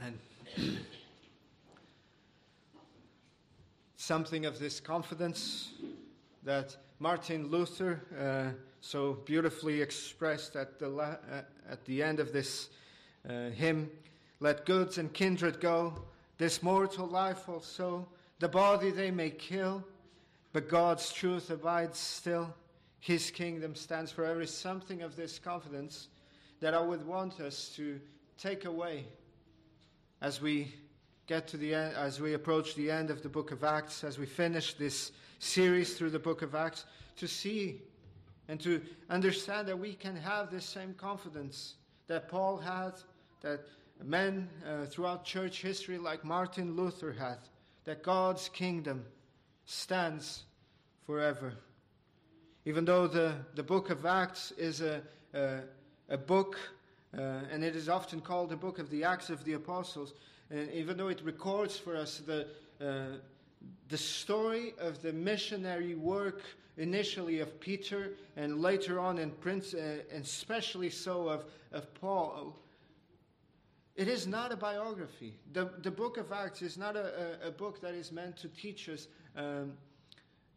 And something of this confidence that Martin Luther uh, so beautifully expressed at the, la- uh, at the end of this uh, hymn Let goods and kindred go, this mortal life also, the body they may kill, but God's truth abides still. His kingdom stands forever. Something of this confidence that I would want us to take away as we get to the end, as we approach the end of the book of Acts, as we finish this series through the book of Acts, to see and to understand that we can have this same confidence that Paul had, that men uh, throughout church history like Martin Luther had, that God's kingdom stands forever. Even though the, the book of Acts is a, a, a book, uh, and it is often called the book of the Acts of the Apostles, and even though it records for us the, uh, the story of the missionary work initially of Peter and later on in Prince, uh, and especially so of, of Paul, it is not a biography. The, the book of Acts is not a, a, a book that is meant to teach us, um,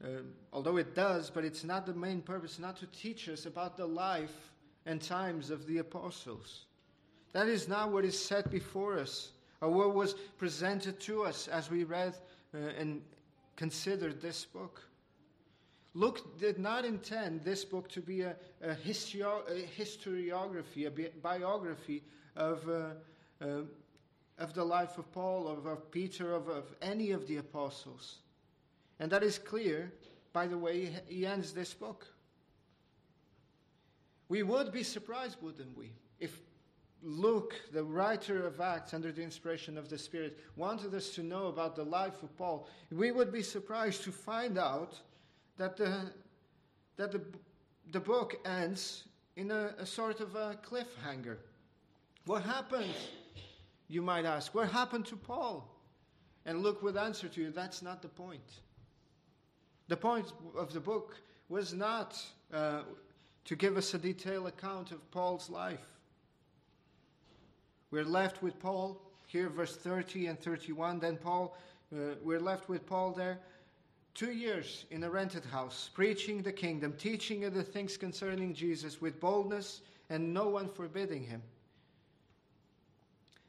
uh, although it does, but it's not the main purpose, not to teach us about the life and times of the apostles. That is not what is set before us or what was presented to us as we read uh, and considered this book. Luke did not intend this book to be a, a, a historiography, a bi- biography of, uh, uh, of the life of Paul, of, of Peter, of, of any of the apostles. And that is clear by the way he ends this book. We would be surprised, wouldn't we, if Luke, the writer of Acts, under the inspiration of the Spirit, wanted us to know about the life of Paul, we would be surprised to find out that the, that the, the book ends in a, a sort of a cliffhanger. What happened, you might ask? What happened to Paul? And Luke would answer to you that's not the point. The point of the book was not uh, to give us a detailed account of Paul's life. We're left with Paul, here, verse 30 and 31. Then Paul, uh, we're left with Paul there, two years in a rented house, preaching the kingdom, teaching the things concerning Jesus with boldness and no one forbidding him.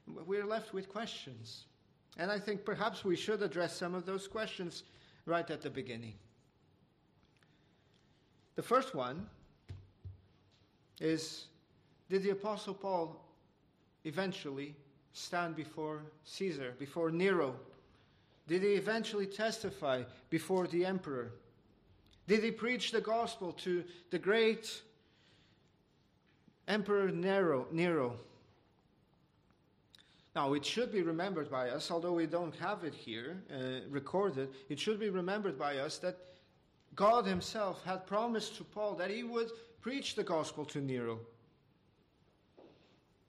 We're left with questions. And I think perhaps we should address some of those questions right at the beginning. The first one is Did the Apostle Paul eventually stand before Caesar, before Nero? Did he eventually testify before the emperor? Did he preach the gospel to the great Emperor Nero? Nero? Now, it should be remembered by us, although we don't have it here uh, recorded, it should be remembered by us that God Himself had promised to Paul that He would preach the gospel to Nero.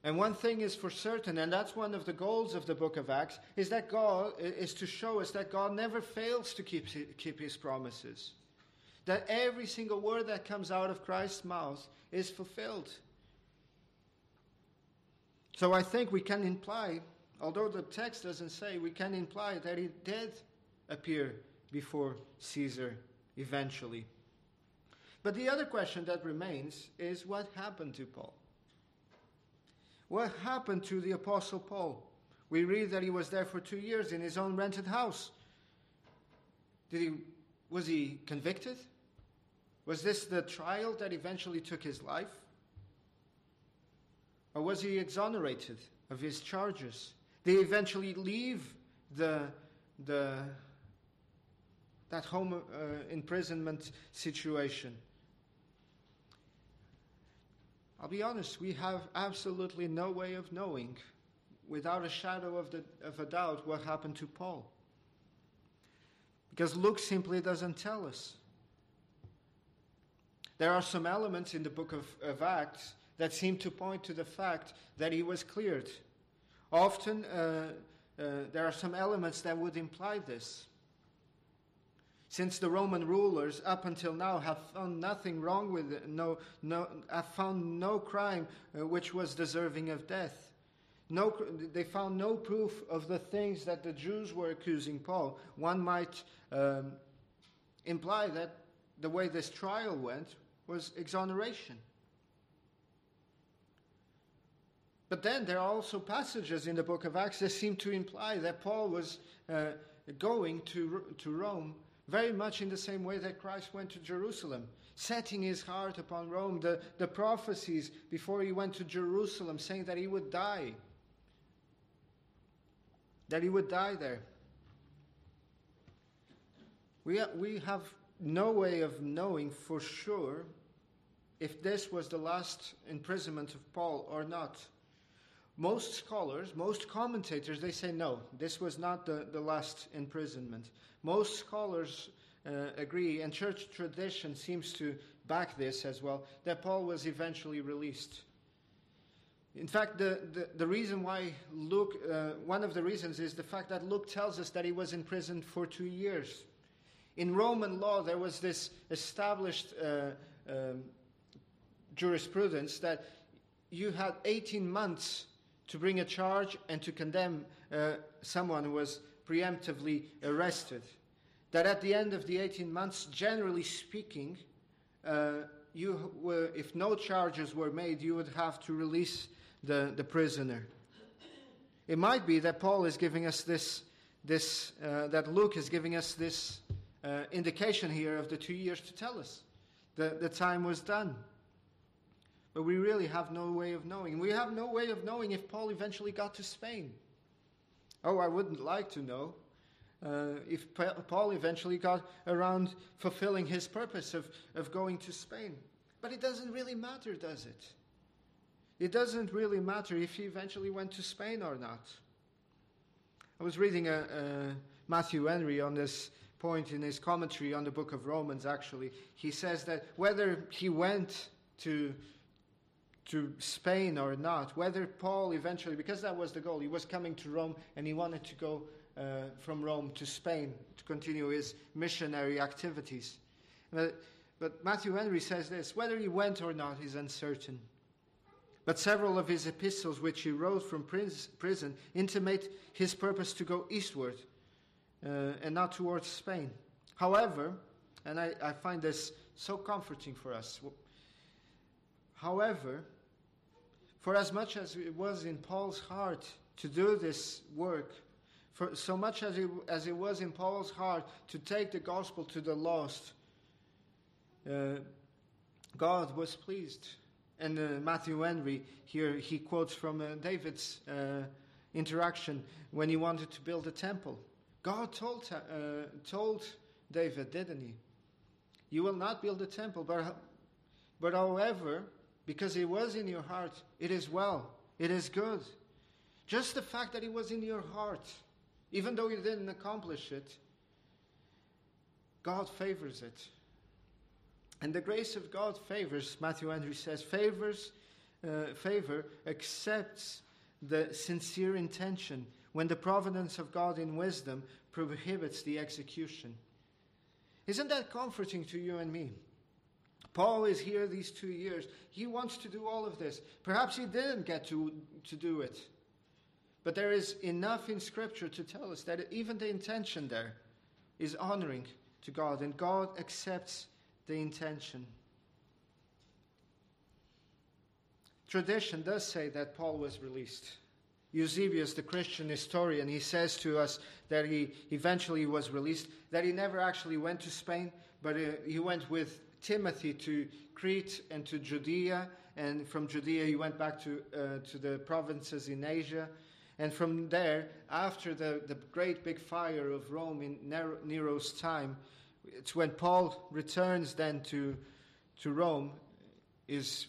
And one thing is for certain, and that's one of the goals of the book of Acts, is that God is to show us that God never fails to keep, keep his promises. That every single word that comes out of Christ's mouth is fulfilled. So I think we can imply, although the text doesn't say, we can imply that he did appear before Caesar eventually. But the other question that remains is what happened to Paul? What happened to the Apostle Paul? We read that he was there for two years in his own rented house. Did he, was he convicted? Was this the trial that eventually took his life? Or was he exonerated of his charges? Did he eventually leave the, the, that home uh, imprisonment situation? I'll be honest, we have absolutely no way of knowing, without a shadow of, the, of a doubt, what happened to Paul. Because Luke simply doesn't tell us. There are some elements in the book of, of Acts that seem to point to the fact that he was cleared. Often, uh, uh, there are some elements that would imply this since the Roman rulers up until now have found nothing wrong with it, no, no, have found no crime uh, which was deserving of death. No, they found no proof of the things that the Jews were accusing Paul. One might um, imply that the way this trial went was exoneration. But then there are also passages in the book of Acts that seem to imply that Paul was uh, going to, to Rome very much in the same way that Christ went to Jerusalem, setting his heart upon Rome. The, the prophecies before he went to Jerusalem saying that he would die, that he would die there. We, we have no way of knowing for sure if this was the last imprisonment of Paul or not. Most scholars, most commentators, they say no, this was not the, the last imprisonment. Most scholars uh, agree, and church tradition seems to back this as well, that Paul was eventually released. In fact, the, the, the reason why Luke, uh, one of the reasons is the fact that Luke tells us that he was imprisoned for two years. In Roman law, there was this established uh, um, jurisprudence that you had 18 months to bring a charge and to condemn uh, someone who was preemptively arrested. That at the end of the 18 months, generally speaking, uh, you were, if no charges were made, you would have to release the, the prisoner. It might be that Paul is giving us this, this uh, that Luke is giving us this uh, indication here of the two years to tell us the, the time was done. But we really have no way of knowing. We have no way of knowing if Paul eventually got to Spain. Oh, I wouldn't like to know. Uh, if Paul eventually got around fulfilling his purpose of, of going to Spain. But it doesn't really matter, does it? It doesn't really matter if he eventually went to Spain or not. I was reading a, a Matthew Henry on this point in his commentary on the book of Romans, actually. He says that whether he went to to Spain or not, whether Paul eventually, because that was the goal, he was coming to Rome and he wanted to go uh, from Rome to Spain to continue his missionary activities. But, but Matthew Henry says this whether he went or not is uncertain. But several of his epistles, which he wrote from prison, intimate his purpose to go eastward uh, and not towards Spain. However, and I, I find this so comforting for us. However, for as much as it was in Paul's heart to do this work, for so much as it, as it was in Paul's heart to take the gospel to the lost, uh, God was pleased. And uh, Matthew Henry here he quotes from uh, David's uh, interaction when he wanted to build a temple. God told, uh, told David, didn't he? You will not build a temple, but, but however, because it was in your heart, it is well, it is good. Just the fact that it was in your heart, even though you didn't accomplish it, God favors it. And the grace of God favors, Matthew Henry says, favors, uh, favor accepts the sincere intention when the providence of God in wisdom prohibits the execution. Isn't that comforting to you and me? Paul is here these two years. He wants to do all of this. Perhaps he didn't get to, to do it. But there is enough in Scripture to tell us that even the intention there is honoring to God, and God accepts the intention. Tradition does say that Paul was released. Eusebius, the Christian historian, he says to us that he eventually was released, that he never actually went to Spain, but uh, he went with Timothy to Crete and to Judea, and from Judea he went back to, uh, to the provinces in Asia. And from there, after the, the great big fire of Rome in Nero's time, it's when Paul returns then to, to Rome, is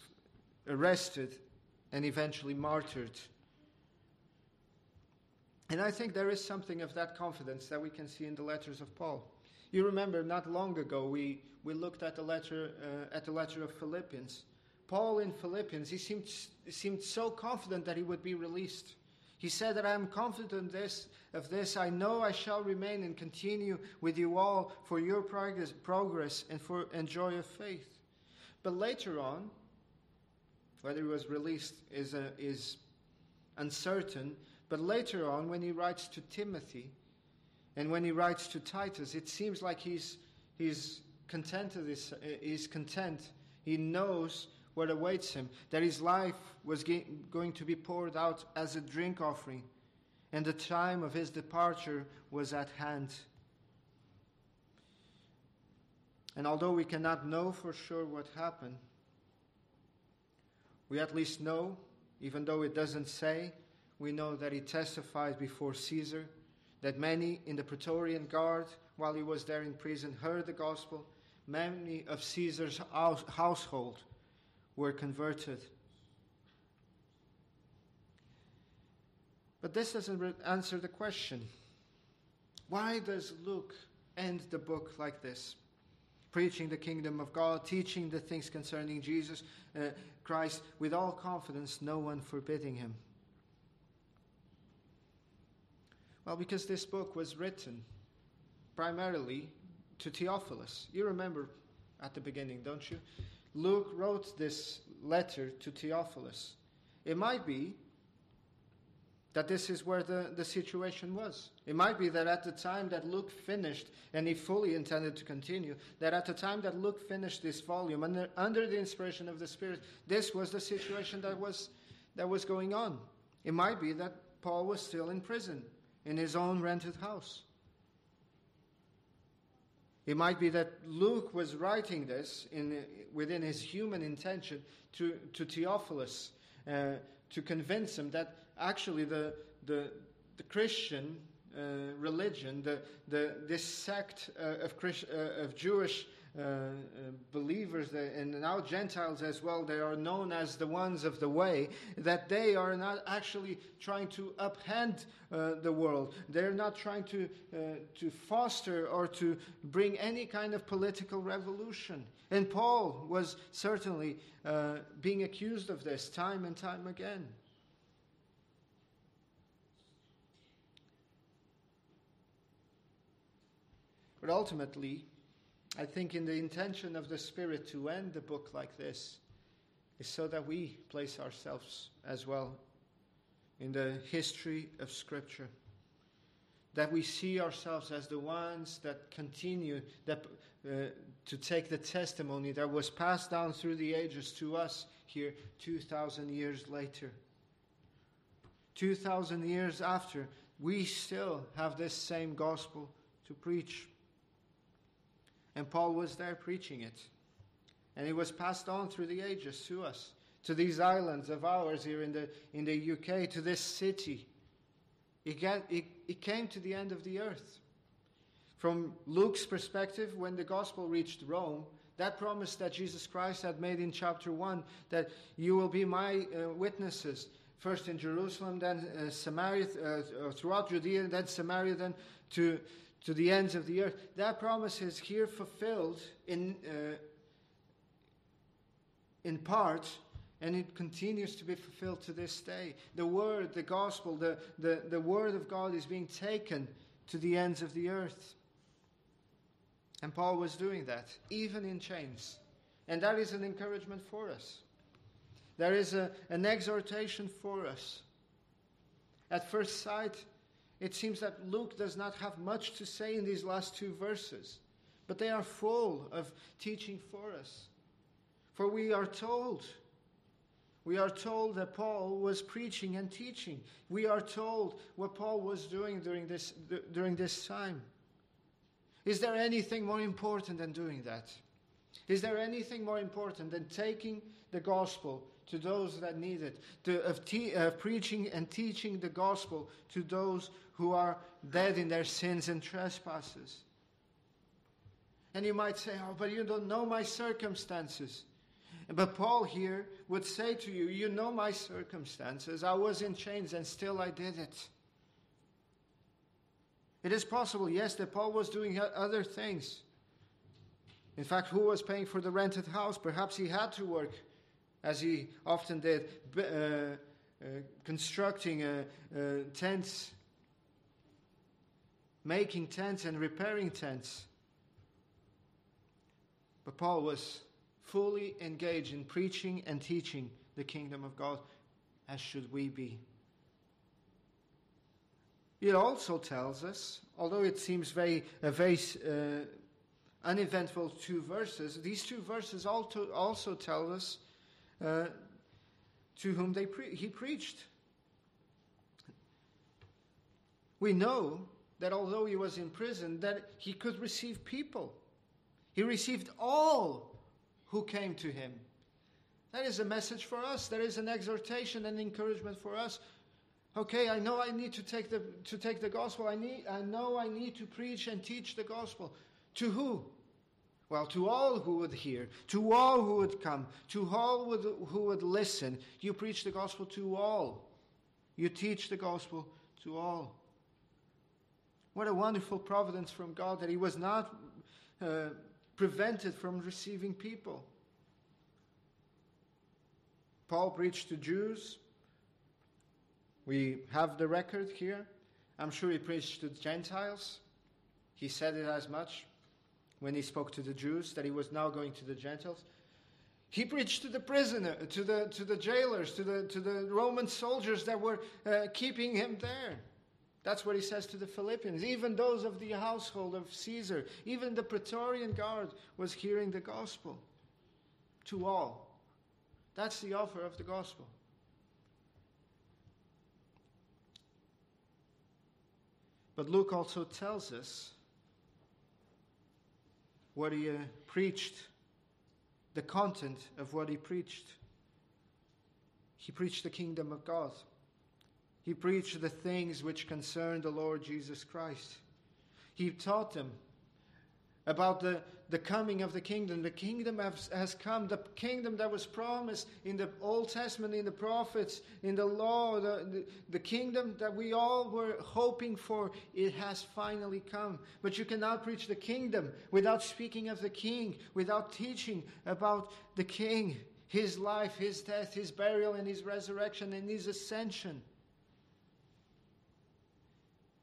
arrested, and eventually martyred. And I think there is something of that confidence that we can see in the letters of Paul. You remember not long ago we, we looked at the letter uh, at the letter of Philippians. Paul in Philippians, he seemed, seemed so confident that he would be released. He said that I am confident this, of this. I know I shall remain and continue with you all for your progress, progress and for and joy of faith. But later on, whether he was released is, a, is uncertain. But later on, when he writes to Timothy and when he writes to Titus, it seems like he's, he's, contented, uh, he's content. He knows what awaits him, that his life was going to be poured out as a drink offering, and the time of his departure was at hand. And although we cannot know for sure what happened, we at least know, even though it doesn't say, we know that he testified before Caesar, that many in the Praetorian Guard, while he was there in prison, heard the gospel. Many of Caesar's household were converted. But this doesn't answer the question. Why does Luke end the book like this? Preaching the kingdom of God, teaching the things concerning Jesus uh, Christ with all confidence, no one forbidding him. Well, because this book was written primarily to Theophilus. You remember at the beginning, don't you? Luke wrote this letter to Theophilus. It might be that this is where the, the situation was. It might be that at the time that Luke finished, and he fully intended to continue, that at the time that Luke finished this volume, under, under the inspiration of the Spirit, this was the situation that was, that was going on. It might be that Paul was still in prison in his own rented house. It might be that Luke was writing this in, within his human intention to, to Theophilus uh, to convince him that actually the, the, the Christian uh, religion, the, the, this sect uh, of, Christ, uh, of Jewish uh, uh, believers and now Gentiles as well, they are known as the ones of the way, that they are not actually trying to upend uh, the world. They're not trying to, to foster or to bring any kind of political revolution. And Paul was certainly being accused of this time and time again. But ultimately, I think in the intention of the Spirit to end the book like this is so that we place ourselves as well in the history of Scripture. That we see ourselves as the ones that continue that, uh, to take the testimony that was passed down through the ages to us here 2,000 years later. 2,000 years after, we still have this same gospel to preach. And Paul was there preaching it. And it was passed on through the ages to us, to these islands of ours here in the, in the UK, to this city. It, got, it, it came to the end of the earth. From Luke's perspective, when the gospel reached Rome, that promise that Jesus Christ had made in chapter 1 that you will be my uh, witnesses, first in Jerusalem, then uh, Samaria, uh, throughout Judea, and then Samaria, then to to the ends of the earth. That promise is here fulfilled in, uh, in part, and it continues to be fulfilled to this day. The word, the gospel, the, the, the word of God is being taken to the ends of the earth. And Paul was doing that, even in chains. And that is an encouragement for us. There is a, an exhortation for us. At first sight, it seems that Luke does not have much to say in these last two verses, but they are full of teaching for us. For we are told, we are told that Paul was preaching and teaching. We are told what Paul was doing during this, during this time. Is there anything more important than doing that? Is there anything more important than taking the gospel to those that need it, to, of, te- of preaching and teaching the gospel to those who are dead in their sins and trespasses. And you might say, Oh, but you don't know my circumstances. But Paul here would say to you, You know my circumstances. I was in chains and still I did it. It is possible, yes, that Paul was doing other things. In fact, who was paying for the rented house? Perhaps he had to work, as he often did, uh, uh, constructing uh, uh tents making tents and repairing tents. But Paul was fully engaged in preaching and teaching the kingdom of God, as should we be. it also tells us, although it seems very, uh, very uh, uneventful two verses, these two verses also, also tell us uh, to whom they pre- he preached. We know that although he was in prison, that he could receive people. He received all who came to him. That is a message for us. That is an exhortation and encouragement for us. Okay, I know I need to take the to take the gospel. I need I know I need to preach and teach the gospel. To who? Well, to all who would hear, to all who would come, to all would, who would listen. You preach the gospel to all. You teach the gospel to all. What a wonderful providence from God that He was not uh, prevented from receiving people. Paul preached to Jews. We have the record here. I'm sure he preached to Gentiles. He said it as much when he spoke to the Jews that he was now going to the Gentiles. He preached to the prisoner, to the, to the jailers, to the, to the Roman soldiers that were uh, keeping him there. That's what he says to the Philippians. Even those of the household of Caesar, even the Praetorian Guard was hearing the gospel to all. That's the offer of the gospel. But Luke also tells us what he uh, preached, the content of what he preached. He preached the kingdom of God. He preached the things which concern the Lord Jesus Christ. He taught them about the, the coming of the kingdom. The kingdom has, has, come, the kingdom that was promised in the Old Testament, in the prophets, in the law, the, the, the, kingdom that we all were hoping for, it has finally come. But you cannot preach the kingdom without speaking of the king, without teaching about the king, his life, his death, his burial, and his resurrection, and his ascension.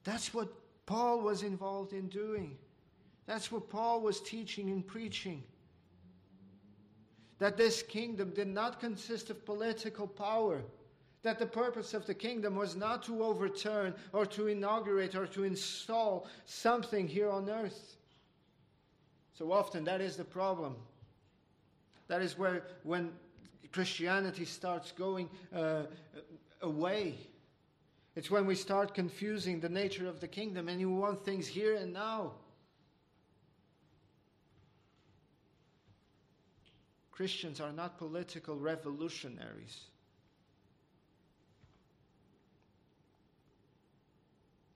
That's what Paul was involved in doing. That's what Paul was teaching and preaching. That this kingdom did not consist of political power. That the purpose of the kingdom was not to overturn or to inaugurate or to install something here on earth. So often that is the problem. That is where, when Christianity starts going uh, away, it's when we start confusing the nature of the kingdom and you want things here and now. Christians are not political revolutionaries.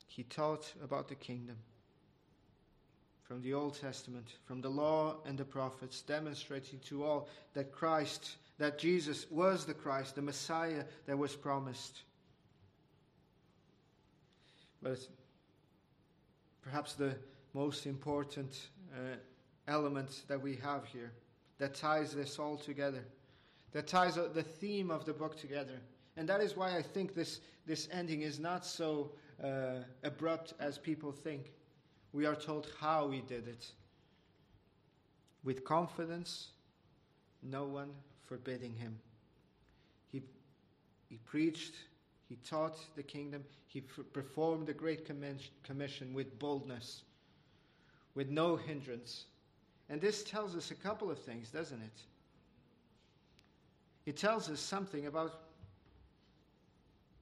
He taught about the kingdom from the Old Testament, from the law and the prophets, demonstrating to all that Christ, that Jesus was the Christ, the Messiah that was promised. But perhaps the most important uh, element that we have here that ties this all together, that ties the theme of the book together. And that is why I think this, this ending is not so uh, abrupt as people think. We are told how he did it. With confidence, no one forbidding him. He, he preached, he taught the kingdom, he performed the Great Commission with boldness, with no hindrance. And this tells us a couple of things, doesn't it? It tells us something about,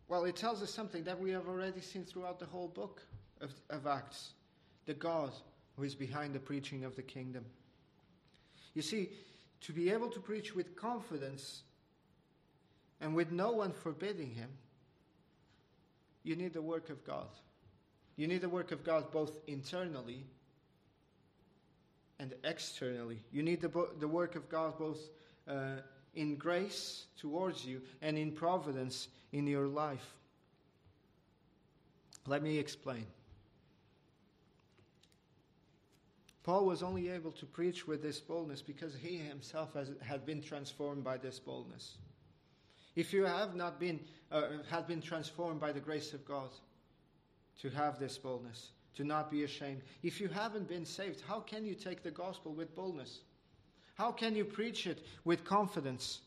well, it tells us something that we have already seen throughout the whole book of, of Acts the God who is behind the preaching of the kingdom. You see, to be able to preach with confidence and with no one forbidding him, you need the work of God. You need the work of God both internally and externally. You need the, the work of God both uh, in grace towards you and in providence in your life. Let me explain. Paul was only able to preach with this boldness because he himself has, had been transformed by this boldness. If you have not been, uh, had been transformed by the grace of God to have this boldness, to not be ashamed. If you haven't been saved, how can you take the gospel with boldness? How can you preach it with confidence?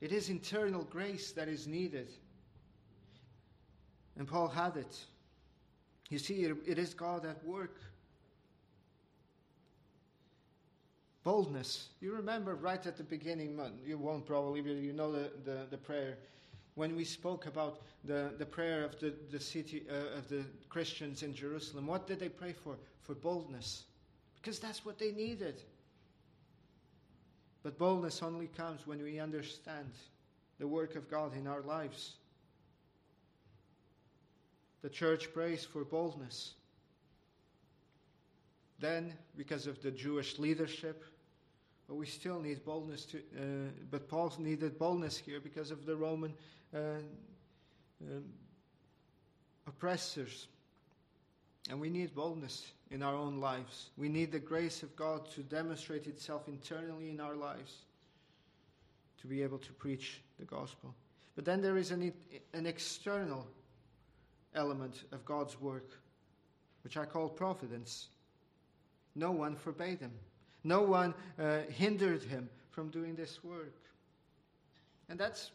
It is internal grace that is needed And Paul had it. You see, it is God at work. Boldness. You remember right at the beginning, you won't probably, you know the, the, the prayer. When we spoke about the, the prayer of the, the city uh, of the Christians in Jerusalem, what did they pray for? For boldness. Because that's what they needed. But boldness only comes when we understand the work of God in our lives. The church prays for boldness. Then, because of the Jewish leadership, but we still need boldness to. Uh, but Paul needed boldness here because of the Roman uh, um, oppressors. And we need boldness in our own lives. We need the grace of God to demonstrate itself internally in our lives to be able to preach the gospel. But then there is an, an external element of God's work, which I call providence. No one forbade him, no one uh, hindered him from doing this work. And that's,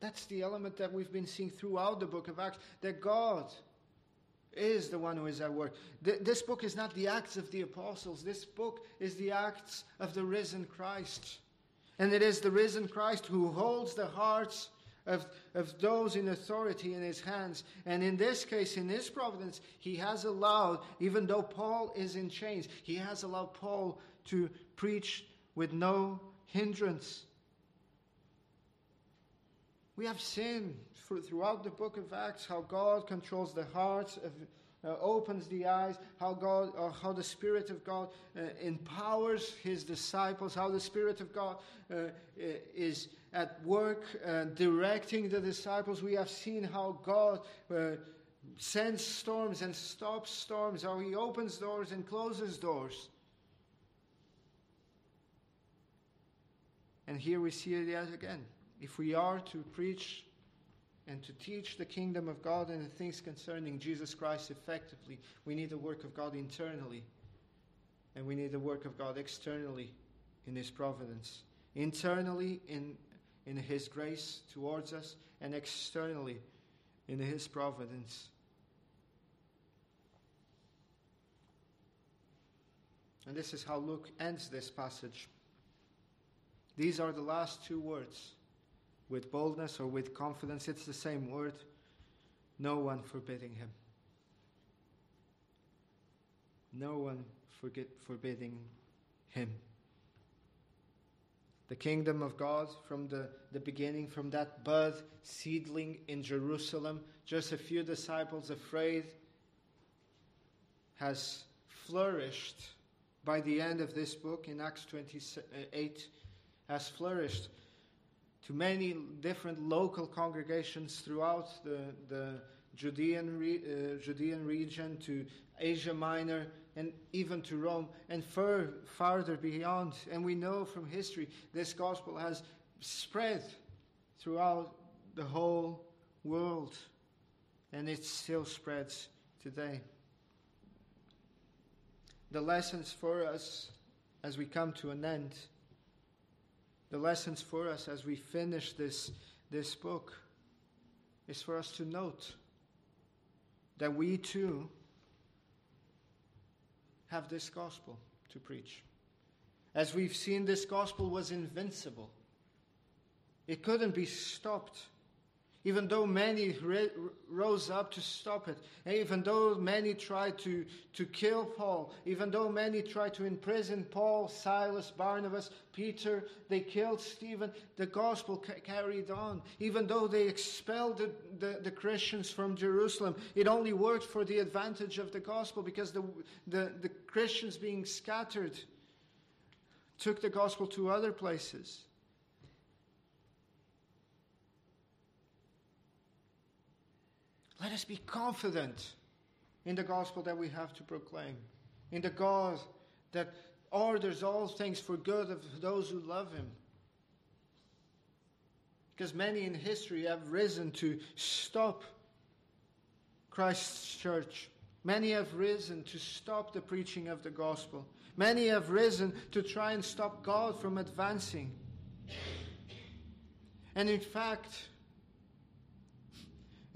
that's the element that we've been seeing throughout the book of Acts that God is the one who is at work. Th- this book is not the Acts of the Apostles, this book is the Acts of the risen Christ. And it is the risen Christ who holds the hearts of, of those in authority in his hands. And in this case, in his providence, he has allowed, even though Paul is in chains, he has allowed Paul to preach with no hindrance. We have seen throughout the book of Acts how God controls the hearts of uh, opens the eyes, how God, or how the Spirit of God uh, empowers His disciples, how the Spirit of God uh, is at work uh, directing the disciples. We have seen how God uh, sends storms and stops storms, how He opens doors and closes doors. And here we see it yet again. If we are to preach and to teach the kingdom of God and the things concerning Jesus Christ effectively, we need the work of God internally. And we need the work of God externally in His providence. Internally in, in His grace towards us, and externally in His providence. And this is how Luke ends this passage. These are the last two words with boldness or with confidence, it's the same word. No one forbidding him. No one forget, forbidding him. The kingdom of God from the, the beginning, from that bud seedling in Jerusalem, just a few disciples afraid, has flourished by the end of this book in Acts 28, has flourished to many different local congregations throughout the, the Judean, uh, Judean region, to Asia Minor, and even to Rome, and fur, farther beyond. And we know from history this gospel has spread throughout the whole world, and it still spreads today. The lessons for us as we come to an end the lessons for us as we finish this, this book is for us to note that we too have this gospel to preach. As we've seen, this gospel was invincible, it couldn't be stopped. Even though many rose up to stop it, even though many tried to, to kill Paul, even though many tried to imprison Paul, Silas, Barnabas, Peter, they killed Stephen, the gospel ca- carried on. Even though they expelled the, the, the, Christians from Jerusalem, it only worked for the advantage of the gospel because the, the, the Christians being scattered took the gospel to other places. Let us be confident in the gospel that we have to proclaim, in the God that orders all things for good of those who love him. Because many in history have risen to stop Christ's church. Many have risen to stop the preaching of the gospel. Many have risen to try and stop God from advancing. And in fact,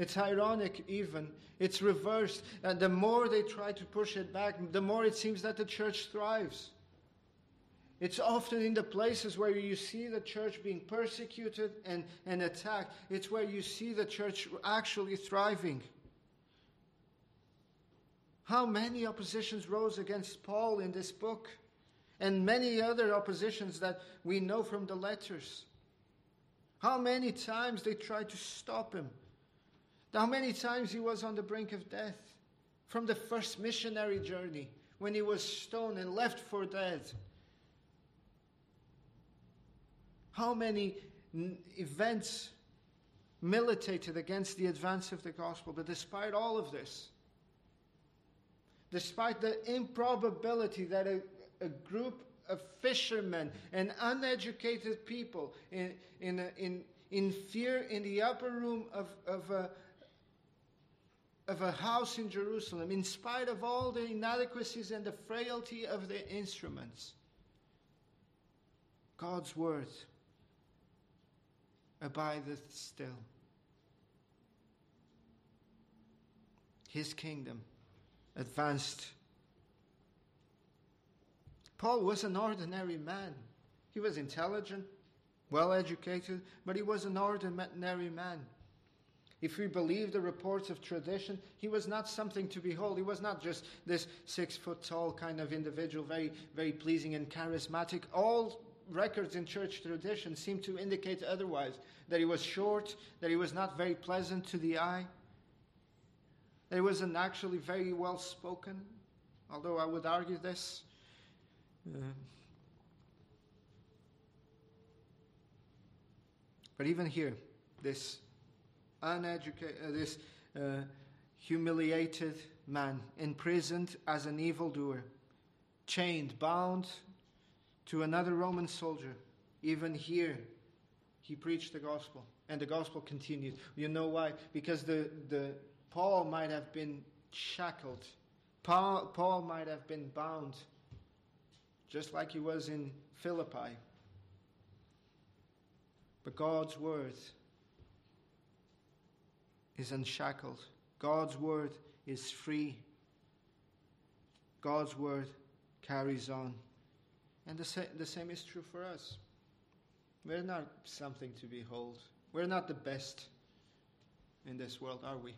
It's ironic, even. It's reversed. And the more they try to push it back, the more it seems that the church thrives. It's often in the places where you see the church being persecuted and, and attacked. It's where you see the church actually thriving. How many oppositions rose against Paul in this book? And many other oppositions that we know from the letters. How many times they tried to stop him. How many times he was on the brink of death. From the first missionary journey, when he was stoned and left for dead how many events militated against the advance of the gospel. But despite all of this, despite the improbability that a, a group of fishermen and uneducated people in, in, in, in fear in the upper room of, of, a, of a house in Jerusalem, in spite of all the inadequacies and the frailty of the instruments, God's word abideth still. His kingdom advanced. Paul was an ordinary man. He was intelligent, well educated, but he was an ordinary man. If we believe the reports of tradition, he was not something to behold. He was not just this six foot tall kind of individual, very, very pleasing and charismatic. All records in church tradition seem to indicate otherwise that he was short, that he was not very pleasant to the eye, that he wasn't actually very well spoken, although I would argue this. Uh, but even here, this uneducated, uh, this uh, humiliated man, imprisoned as an evildoer, chained, bound, to another Roman soldier. Even here, he preached the gospel, and the gospel continued. You know why? Because the, the Paul might have been shackled. Paul, Paul might have been bound, just like he was in Philippi. But God's word is unshackled. God's word is free. God's word carries on. And the, sa- the same is true for us. We're not something to behold. We're not the best in this world, are we?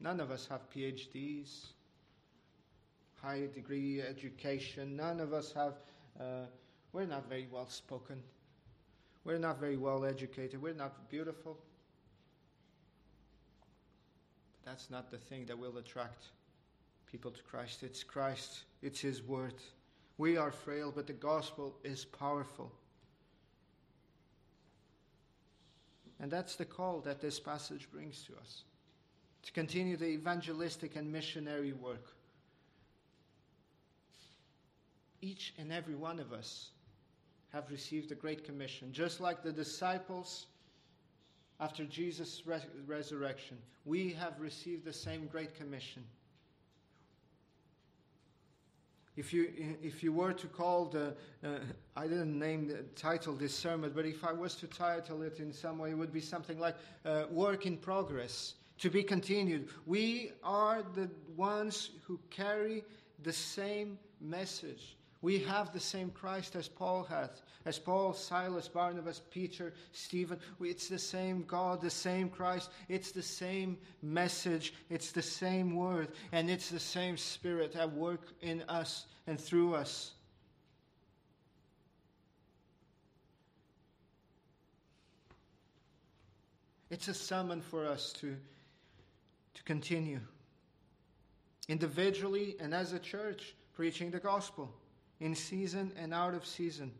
None of us have PhDs, high degree education. None of us have, uh, we're not very well spoken. We're not very well educated. We're not beautiful. That's not the thing that will attract people to Christ. It's Christ, it's His Word. We are frail, but the gospel is powerful. And that's the call that this passage brings to us to continue the evangelistic and missionary work. Each and every one of us have received the Great Commission, just like the disciples after Jesus' res- resurrection. We have received the same Great Commission. If you, if you were to call the, uh, I didn't name the title this sermon, but if I was to title it in some way, it would be something like uh, Work in Progress, to be continued. We are the ones who carry the same message. We have the same Christ as Paul had, as Paul, Silas, Barnabas, Peter, Stephen. It's the same God, the same Christ. It's the same message. It's the same word. And it's the same Spirit at work in us and through us. It's a summon for us to, to continue individually and as a church preaching the gospel in season and out of season.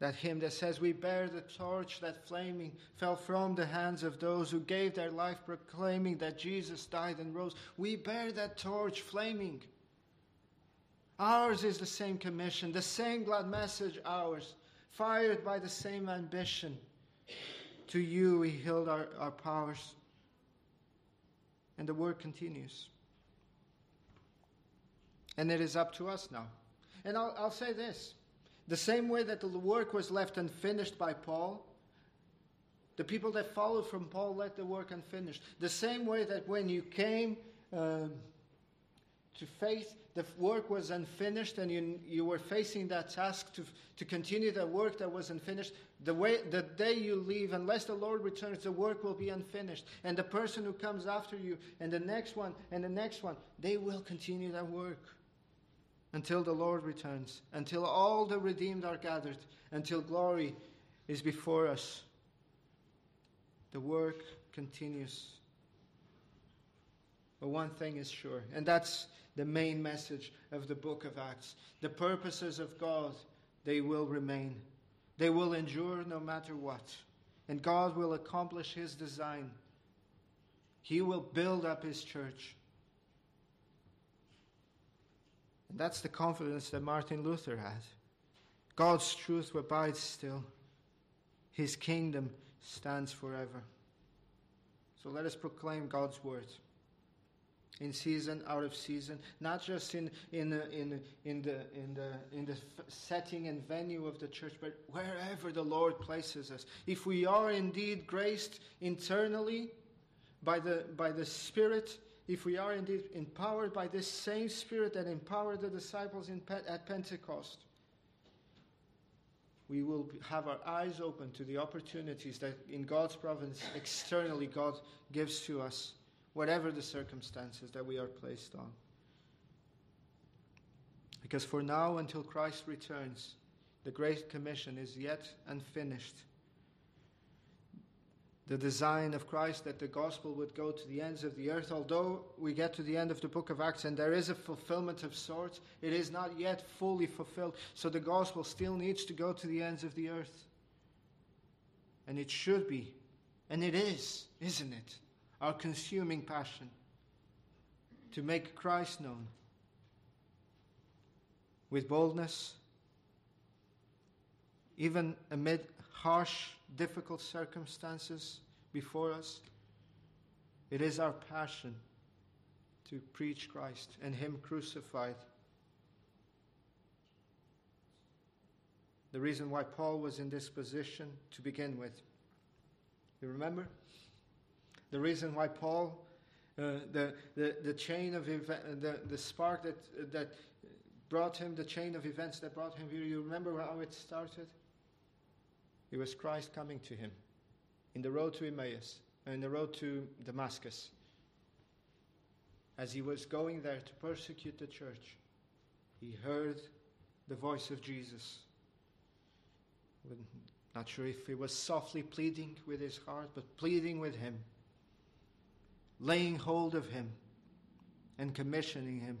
That hymn that says, We bear the torch that flaming fell from the hands of those who gave their life proclaiming that Jesus died and rose. We bear that torch flaming. Ours is the same commission, the same glad message, ours, fired by the same ambition. To you we yield our, our powers. And the word continues. And it is up to us now. And I'll, I'll say this the same way that the work was left unfinished by Paul, The people that followed from Paul left the work unfinished. The same way that when you came um, to faith, the work was unfinished and you, you were facing that task to, to continue the work that was unfinished. The, way, the day you leave, unless the Lord returns, the work will be unfinished. And the person who comes after you, and the next one, and the next one, they will continue that work until the Lord returns, until all the redeemed are gathered, until glory is before us. The work continues. But one thing is sure, and that's the main message of the book of Acts. The purposes of God, they will remain. They will endure no matter what. And God will accomplish His design. He will build up His church. And that's the confidence that Martin Luther had. God's truth abides still, His kingdom stands forever. So let us proclaim God's word in season, out of season, not just in, in, the, in, in, the, in, the, in the setting and venue of the church, but wherever the Lord places us. If we are indeed graced internally by the, by the Spirit, if we are indeed empowered by this same Spirit that empowered the disciples at Pentecost, we will have our eyes open to the opportunities that in God's providence externally God gives to us, whatever the circumstances that we are placed on. Because for now, until Christ returns, the Great Commission is yet unfinished the design of Christ that the gospel would go to the ends of the earth. Although we get to the end of the book of Acts and there is a fulfillment of sorts, it is not yet fully fulfilled. So the gospel still needs to go to the ends of the earth. And it should be, and it is, isn't it? Our consuming passion to make Christ known with boldness, even amid harsh difficult circumstances before us, it is our passion to preach Christ and Him crucified. The reason why Paul was in this position to begin with. You remember? The reason why Paul, uh, the, the, the chain of event, the, the spark that, that brought him, the chain of events that brought him here, you remember how it started? It was Christ coming to him in the road to Emmaus, in the road to Damascus. As he was going there to persecute the church, he heard the voice of Jesus. Not sure if he was softly pleading with his heart, but pleading with him, laying hold of him, and commissioning him